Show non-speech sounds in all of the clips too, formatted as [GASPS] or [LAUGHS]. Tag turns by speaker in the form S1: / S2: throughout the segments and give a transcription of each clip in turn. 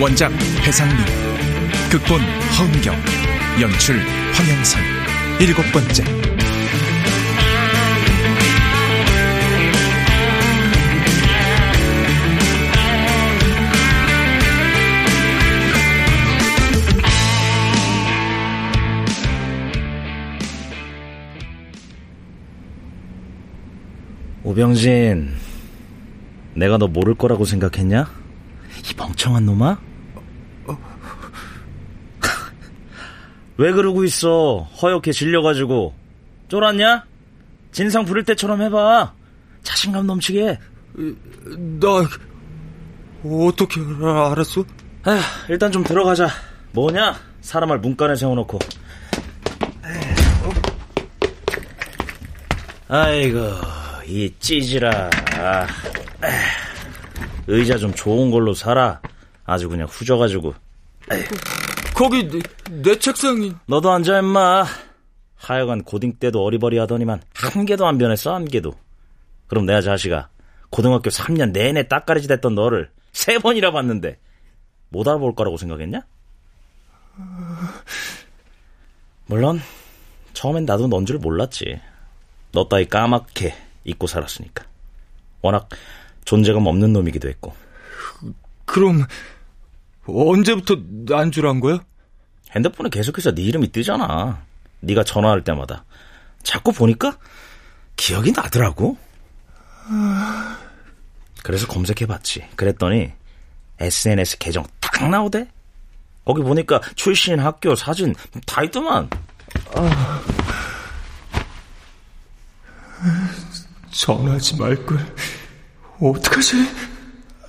S1: 원작 배상민, 극본 허은경, 연출 황영선, 일곱 번째.
S2: 오병진, 내가 너 모를 거라고 생각했냐? 이 멍청한 놈아? 왜 그러고 있어? 허옇게 질려가지고. 쫄았냐? 진상 부릴 때처럼 해봐. 자신감 넘치게.
S3: 나 어떻게 알았어?
S2: 아휴, 일단 좀 들어가자. 뭐냐? 사람을 문간에 세워놓고. 아이고, 이 찌질아. 아, 의자 좀 좋은 걸로 사라. 아주 그냥 후져가지고.
S3: 거기 내, 내 책상이.
S2: 너도 앉아, 임마. 하여간 고딩 때도 어리버리 하더니만 한 개도 안 변했어, 한 개도. 그럼 내가 자식아, 고등학교 3년 내내 딱가리지 됐던 너를 세 번이나 봤는데 못 알아볼 거라고 생각했냐? 물론 처음엔 나도 넌 줄 몰랐지. 너 따위 까맣게 잊고 살았으니까. 워낙 존재감 없는 놈이기도 했고.
S3: 그럼 언제부터 난 줄 안 거야?
S2: 핸드폰에 계속해서 네 이름이 뜨잖아. 네가 전화할 때마다. 자꾸 보니까 기억이 나더라고. 그래서 검색해봤지. 그랬더니 SNS 계정 딱 나오대. 거기 보니까 출신, 학교, 사진 다 있더만.
S3: 전화하지 말걸. 어떡하지?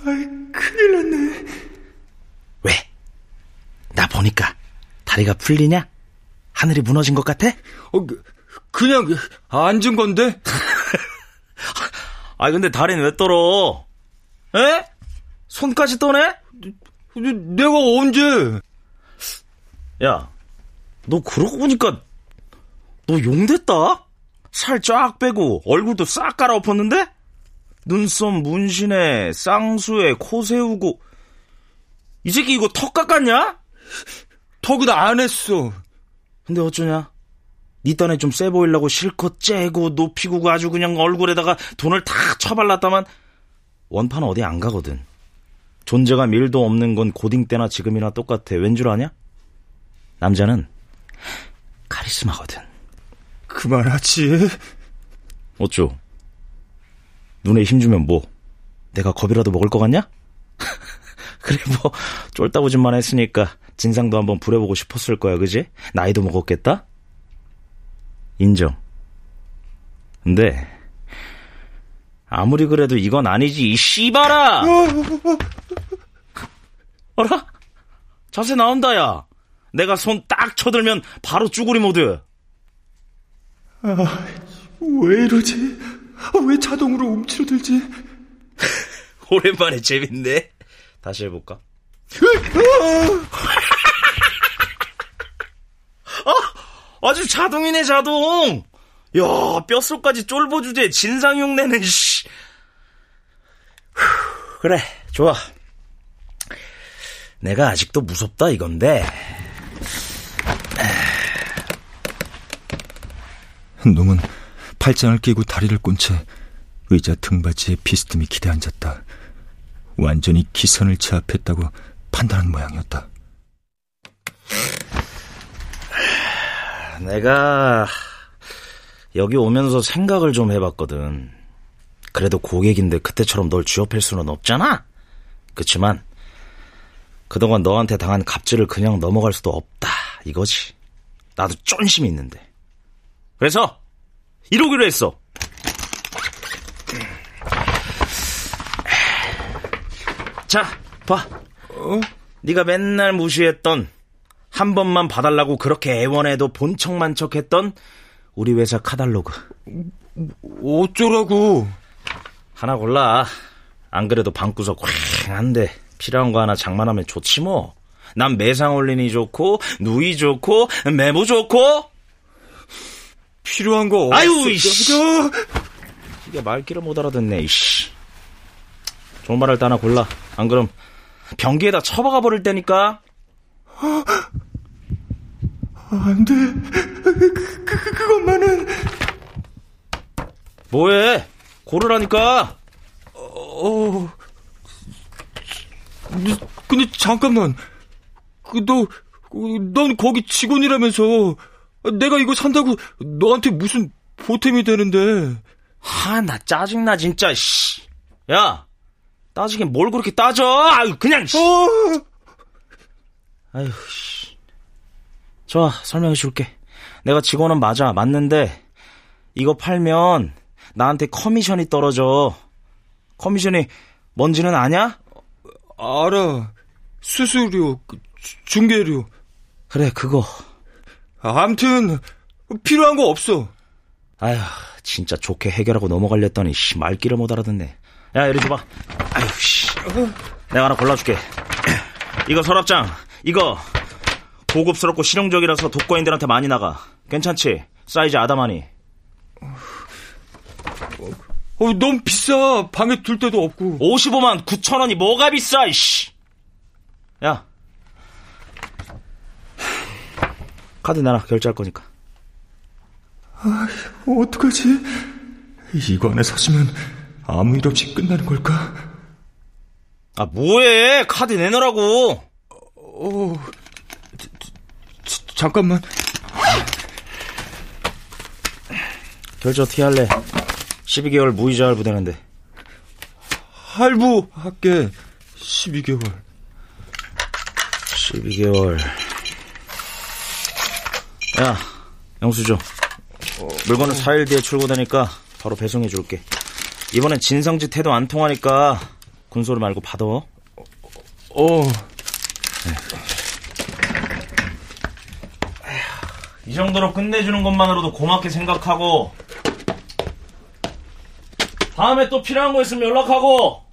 S3: 아이, 큰일 났네.
S2: 왜? 나 보니까 다리가 풀리냐? 하늘이 무너진 것 같아?
S3: 어, 그, 그냥 앉은 건데? [LAUGHS]
S2: 아 근데 다리는 왜 떨어? 에? 손까지 떠네?
S3: 내가 언제?
S2: 야, 너 그러고 보니까 너 용됐다? 살 쫙 빼고 얼굴도 싹 갈아엎었는데? 눈썹 문신에 쌍수에 코 세우고 이 새끼 이거 턱 깎았냐?
S3: 턱은 안 했어.
S2: 근데 어쩌냐? 니 딴에 좀 세 보이려고 실컷 째고 높이고 아주 그냥 얼굴에다가 돈을 다 쳐발랐다만 원판은 어디 안 가거든. 존재감 1도 없는 건 고딩 때나 지금이나 똑같아. 왠 줄 아냐? 남자는 카리스마거든.
S3: 그만하지.
S2: 어쩌? 눈에 힘주면 뭐? 내가 겁이라도 먹을 것 같냐? [LAUGHS] 그래 뭐 쫄따구짓만 했으니까 진상도 한번 부려보고 싶었을 거야 그지? 나이도 먹었겠다? 인정. 근데 아무리 그래도 이건 아니지 이 씨발아! 어라? 자세 나온다 야. 내가 손 딱 쳐들면 바로 쭈구리 모드.
S3: 아, 왜 이러지? 왜 자동으로 움츠러들지?
S2: 오랜만에 재밌네. 다시 해볼까? 아, 아주 자동이네 자동. 야 뼛속까지 쫄보 주제 진상흉내는 씨. 그래 좋아. 내가 아직도 무섭다 이건데.
S3: 놈은 팔짱을 끼고 다리를 꼰 채 의자 등받이에 비스듬히 기대 앉았다. 완전히 기선을 제압했다고 판단한 모양이었다.
S2: 내가 여기 오면서 생각을 좀 해봤거든. 그래도 고객인데 그때처럼 널 쥐어팰 수는 없잖아? 그치만 그동안 너한테 당한 갑질을 그냥 넘어갈 수도 없다. 이거지. 나도 쫀심이 있는데. 그래서 이러기로 했어. 자, 봐. 어? 네가 맨날 무시했던 한 번만 봐달라고 그렇게 애원해도 본척만 척했던 우리 회사 카달로그.
S3: 어쩌라고?
S2: 하나 골라. 안 그래도 방구석 휑한데 필요한 거 하나 장만하면 좋지 뭐. 난 매상 올리니 좋고 누이 좋고 메모 좋고
S3: 필요한 거
S2: 아유,
S3: 없어.
S2: 이씨.
S3: 저,
S2: 이게 말귀를 못 알아듣네, 이씨. 좋은 말할 때 하나 골라. 안 그럼 변기에다 처박아 버릴 때니까.
S3: 안 돼. 그, 그, 그, 그것만은.
S2: 뭐해? 고르라니까.
S3: 어. 근데 잠깐만. 그, 너, 그, 넌 거기 직원이라면서. 내가 이거 산다고 너한테 무슨 보탬이 되는데.
S2: 하, 나 짜증나, 진짜, 씨. 야, 따지긴 뭘 그렇게 따져? 아유, 그냥, 씨.
S3: 어.
S2: 아유, 씨. 좋아, 설명해 줄게. 내가 직원은 맞아, 맞는데, 이거 팔면 나한테 커미션이 떨어져. 커미션이 뭔지는 아냐?
S3: 알아. 수수료, 그, 주- 중개료.
S2: 그래, 그거.
S3: 암튼, 필요한 거 없어.
S2: 아휴, 진짜 좋게 해결하고 넘어가려 했더니, 씨, 말귀를 못 알아듣네. 야, 이리 줘봐. 아휴, 씨. 내가 하나 골라줄게. [CLEARS THROAT] 이거 서랍장, 이거. 고급스럽고 실용적이라서 독거인들한테 많이 나가. 괜찮지? 사이즈 아담하니.
S3: 어, 너무 비싸. 방에 둘 데도 없고.
S2: 55만 9천 원이 뭐가 비싸, 이씨. 야. 카드 내놔, 결제할 거니까.
S3: 어떡하지? 이거 안에 사주면 아무 일 없이 끝나는 걸까?
S2: 아, 뭐해? 카드 내놓으라고.
S3: 어, 자, 잠깐만.
S2: 결제 어떻게 할래? 12개월 무이자 할부 되는데.
S3: 할부 할게. 12개월.
S2: 12개월. 야, 영수증. 물건은 4일 뒤에 출고되니까 바로 배송해 줄게. 이번엔 진상짓 해도 안 통하니까 군소리 말고 받아.
S3: 어,
S2: 이 정도로 끝내주는 것만으로도 고맙게 생각하고 다음에 또 필요한 거 있으면 연락하고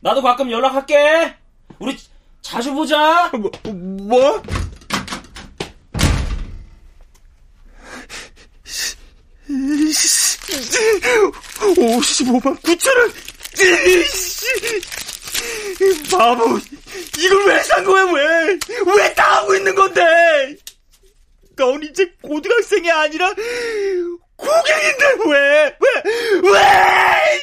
S2: 나도 가끔 연락할게. 우리 자주 보자.
S3: 뭐? 뭐? 오십오만 9천 원! 바보! 이걸 왜 산 거야, 왜? 왜다 하고 있는 건데? 넌 이제 고등학생이 아니라 고객인데 왜? 왜? 왜?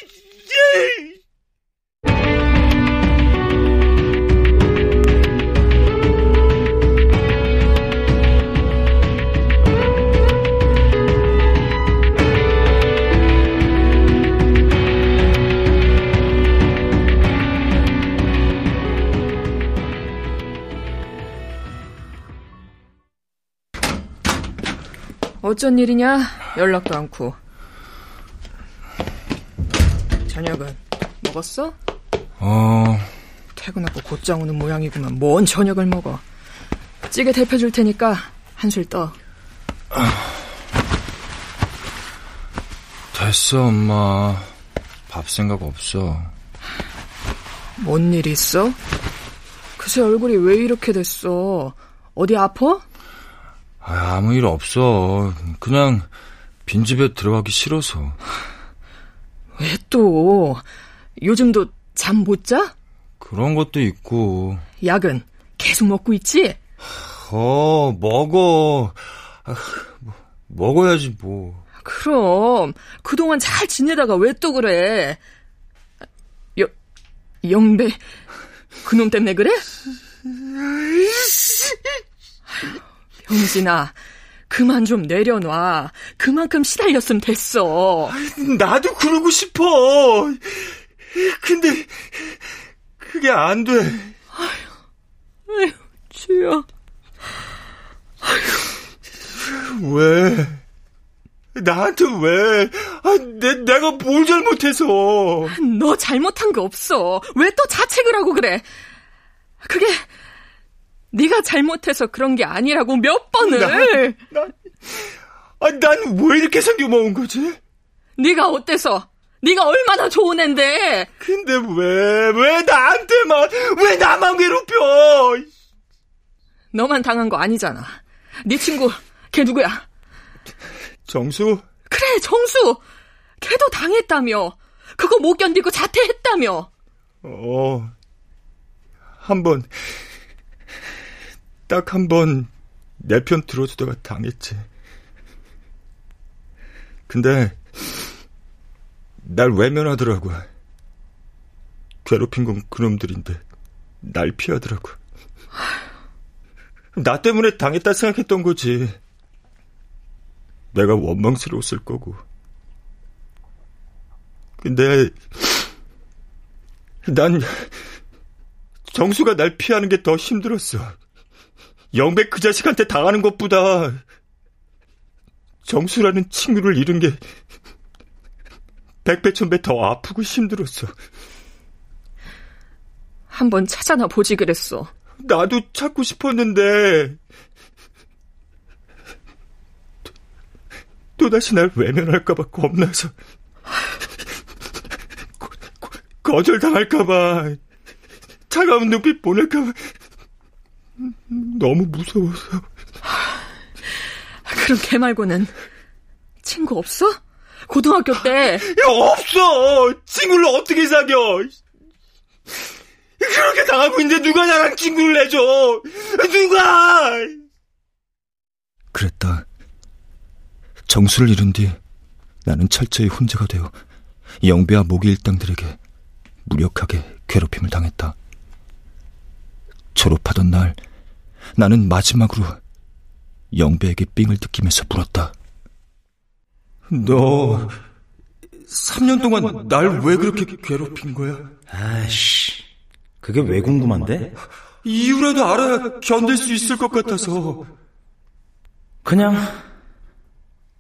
S4: 어쩐 일이냐? 연락도 않고. 저녁은 먹었어?
S3: 어,
S4: 퇴근하고 곧장 오는 모양이구만. 뭔 저녁을 먹어. 찌개 데펴줄 테니까 한술 떠.
S3: 됐어, 엄마. 밥 생각 없어.
S4: 뭔 일 있어? 그새 얼굴이 왜 이렇게 됐어? 어디 아파?
S3: 아, 아무 일 없어. 그냥 빈집에 들어가기 싫어서.
S4: 왜 또? 요즘도 잠 못 자?
S3: 그런 것도 있고.
S4: 약은 계속 먹고 있지?
S3: 어, 먹어. 아, 뭐, 먹어야지, 뭐.
S4: 그럼 그동안 잘 지내다가 왜 또 그래? 여, 영배 그놈 때문에 그래? [LAUGHS] 아휴, 병진아 그만 좀 내려놔 그만큼 시달렸으면 됐어
S3: 나도 그러고 싶어. 근데, 그게 안 돼.
S4: 아휴 주여
S3: 왜? 나한테 왜? 아, 내, 내가 뭘 잘못해서.
S4: 너 잘못한 거 없어 왜 또 자책을 하고 그래 그게 네가 잘못해서 그런 게 아니라고 몇 번을
S3: 아, 난왜 이렇게 생겨 먹은 거지?
S4: 네가 어때서 네가 얼마나 좋은 앤데
S3: 근데 왜, 왜 나한테만, 왜 나만 괴롭혀?
S4: 너만 당한 거 아니잖아. 네 친구 걔 누구야?
S3: 정수,
S4: 그래, 정수. 걔도 당했다며. 그거 못 견디고 자퇴했다며.
S3: 어, 한 번, 딱 한 번 내 편 들어주다가 당했지. 근데, 날 외면하더라고. 괴롭힌 건 그놈들인데, 날 피하더라고. 나 때문에 당했다 생각했던 거지. 내가 원망스러웠을 거고. 근데, 난, 정수가 날 피하는 게 더 힘들었어. 영백 그 자식한테 당하는 것보다, 정수라는 친구를 잃은 게, 백배 천배 더 아프고 힘들었어.
S4: 한번 찾아나 보지 그랬어.
S3: 나도 찾고 싶었는데, 또다시 날 외면할까봐 겁나서. 거절당할까봐, 차가운 눈빛 보낼까봐, 너무 무서워서.
S4: 그럼 걔 말고는 친구 없어? 고등학교 때.
S3: 야, 없어! 친구를 어떻게 사겨! 그렇게 당하고 있는데 누가 나랑 친구를 해줘! 누가! 그랬다. 정수를 잃은 뒤 나는 철저히 혼자가 되어 영배와 모기 일당들에게 무력하게 괴롭힘을 당했다. 졸업하던 날 나는 마지막으로 영배에게 삥을 뜯기면서 물었다. 너 3년 동안 날 왜 그렇게 괴롭힌 거야?
S2: 아이씨, 그게 왜 궁금한데?
S3: 이유라도 알아야 견딜 수 있을 것 같아서.
S2: 그냥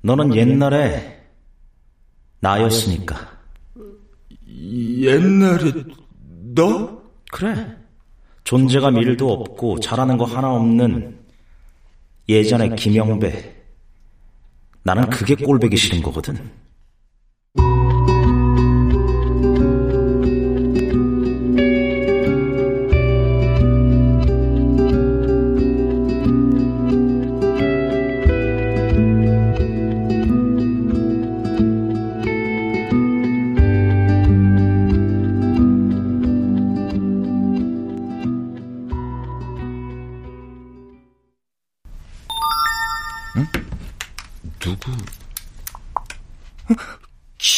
S2: 너는 옛날에 나였으니까.
S3: 옛날에 너?
S2: 그래. 존재감 일도 없고 잘하는 거 하나 없는 예전의 김영배. 나는 그게 꼴배기 싫은 거거든.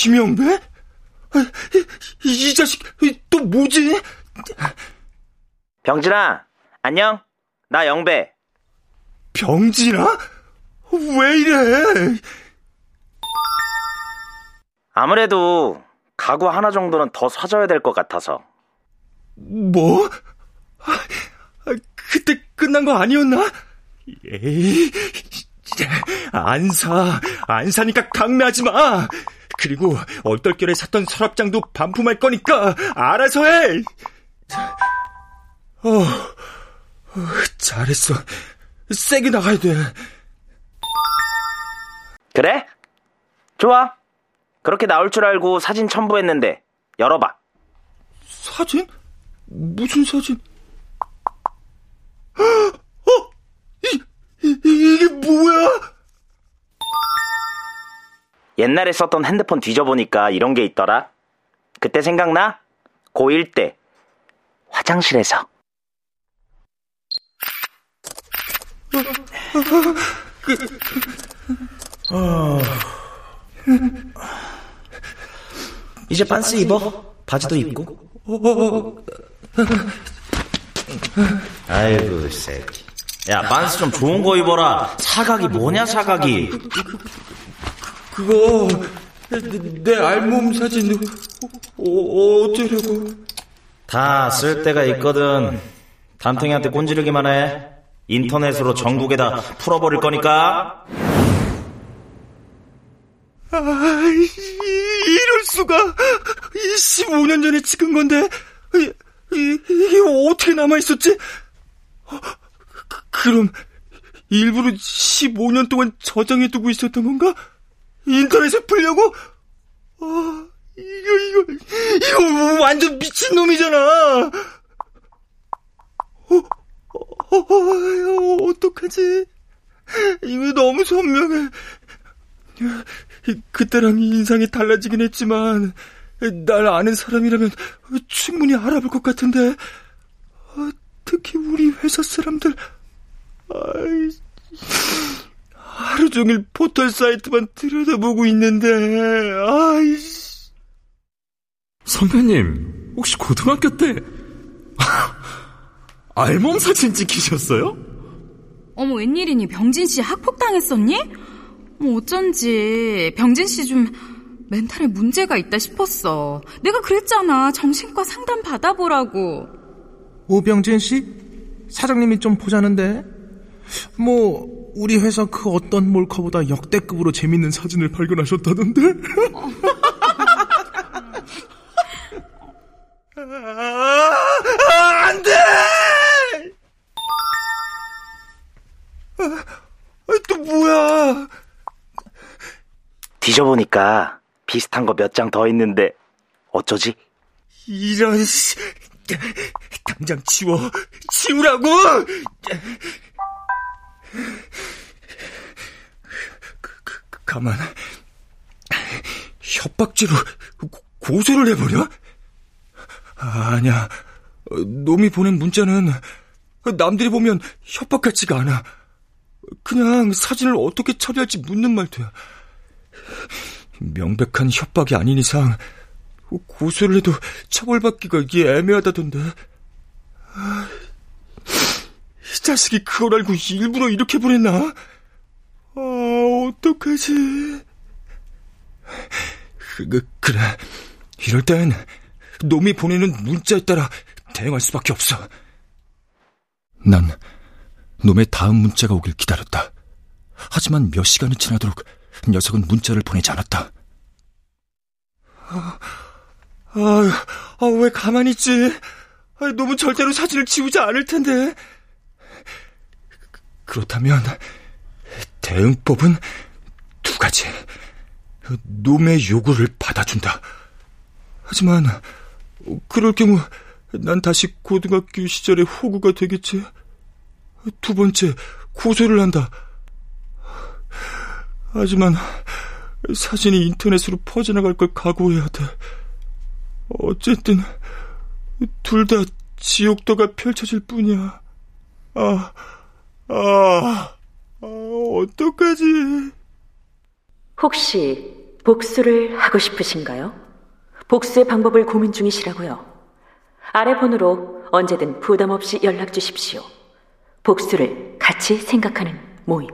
S3: 김영배? 이, 이 자식 또 뭐지?
S2: 병진아, 안녕? 나 영배.
S3: 병진아? 왜 이래?
S2: 아무래도 가구 하나 정도는 더 사줘야 될 것 같아서.
S3: 뭐? 아, 그때 끝난 거 아니었나? 에이, 안 사. 안 사니까 강매하지 마. 그리고 얼떨결에 샀던 서랍장도 반품할 거니까 알아서 해. 어, 어 잘했어. 세게 나가야 돼.
S2: 그래? 좋아. 그렇게 나올 줄 알고 사진 첨부했는데 열어봐.
S3: 사진? 무슨 사진? [GASPS] 어? 이, 이, 이게 뭐야?
S2: 옛날에 썼던 핸드폰 뒤져보니까 이런 게 있더라. 그때 생각나? 고1 때 화장실에서. 이제 반스 입어. 바지도 입고. 아이고, 새끼. 야, 반스 좀 좋은 거 입어라. 사각이 뭐냐, 사각이.
S3: 그거 내, 내 알몸 사진 어, 어쩌려고?
S2: 다쓸 데가 있거든. 담탱이한테 꼰지르기만 해. 인터넷으로 전국에다 풀어버릴 거니까.
S3: 아, 이럴 수가. 15년 전에 찍은 건데 이, 이, 이게 어떻게 남아 있었지? 그, 그럼 일부러 15년 동안 저장해 두고 있었던 건가? 인터넷에 풀려고? 아, 이거, 이거, 이거 완전 미친놈이잖아! 어, 어, 어, 어떡하지? 이거 너무 선명해. 그때랑 인상이 달라지긴 했지만 날 아는 사람이라면 충분히 알아볼 것 같은데 어, 특히 우리 회사 사람들 아이, 하루 종일 포털 사이트만 들여다보고 있는데 아이씨
S5: 선배님 혹시 고등학교 때 [LAUGHS] 알몸 사진 찍히셨어요?
S6: 어머 웬일이니 병진 씨 학폭당했었니? 뭐 어쩐지 병진 씨 좀 멘탈에 문제가 있다 싶었어. 내가 그랬잖아. 정신과 상담 받아보라고.
S7: 오병진 씨? 사장님이 좀 보자는데. 뭐 우리 회사 그 어떤 몰카보다 역대급으로 재밌는 사진을 발견하셨다던데?
S3: 아, 안 돼! 아, 또 뭐야?
S2: 뒤져보니까 비슷한 거 몇 장 더 있는데 어쩌지?
S3: 이런 씨. 당장 치워. 치우라고! 그, 그, 그, 가만. 협박죄로 고- 고소를 해버려? 아니야. 어, 놈이 보낸 문자는 남들이 보면 협박 같지가 않아. 그냥 사진을 어떻게 처리할지 묻는 말투야. 명백한 협박이 아닌 이상 고소를 해도 처벌받기가 이게 애매하다던데. 아, 이 자식이 그걸 알고 일부러 이렇게 보냈나? 아, 어떡하지? 그, 그래. 이럴 땐 놈이 보내는 문자에 따라 대응할 수밖에 없어. 난 놈의 다음 문자가 오길 기다렸다. 하지만 몇 시간이 지나도록 녀석은 문자를 보내지 않았다. 아, 아, 왜 가만히 있지? 아, 놈은 절대로 사진을 지우지 않을 텐데. 그렇다면 대응법은 두 가지. 놈의 요구를 받아준다. 하지만 그럴 경우 난 다시 고등학교 시절의 호구가 되겠지. 두 번째, 고소를 한다. 하지만 사진이 인터넷으로 퍼져나갈 걸 각오해야 돼. 어쨌든 둘 다 지옥도가 펼쳐질 뿐이야. 아, 아, 아 어떡하지?
S8: 혹시 복수를 하고 싶으신가요? 복수의 방법을 고민 중이시라고요. 아래 번호로 언제든 부담 없이 연락 주십시오. 복수를 같이 생각하는 모임.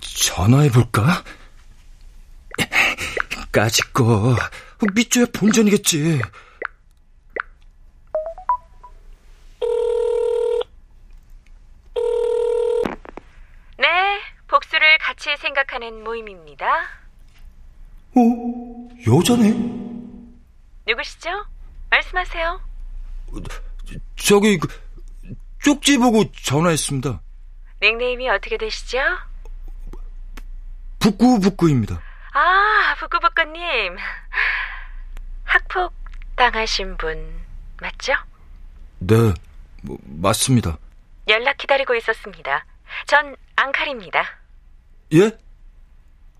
S3: 전화해볼까? 까짓거 밑줘야 본전이겠지.
S8: 네, 복수를 같이 생각하는 모임입니다.
S3: 어? 여자네?
S8: 누구시죠? 말씀하세요.
S3: 저기 그, 쪽지 보고 전화했습니다.
S8: 닉네임이 어떻게 되시죠?
S3: 북구북구입니다.
S8: 아, 부끄부끄님. 학폭 당하신 분 맞죠?
S3: 네, 뭐, 맞습니다.
S8: 연락 기다리고 있었습니다. 전 앙칼입니다.
S3: 예?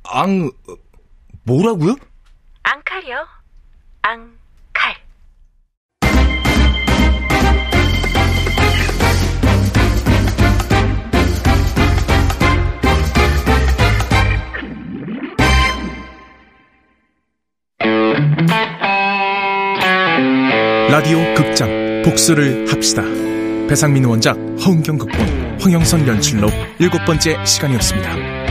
S3: 앙, 어, 뭐라고요?
S8: 앙칼이요. 앙칼.
S1: 라디오 극장 복수를 합시다. 배상민 원작 허은경 극본 황영선 연출로 일곱 번째 시간이었습니다.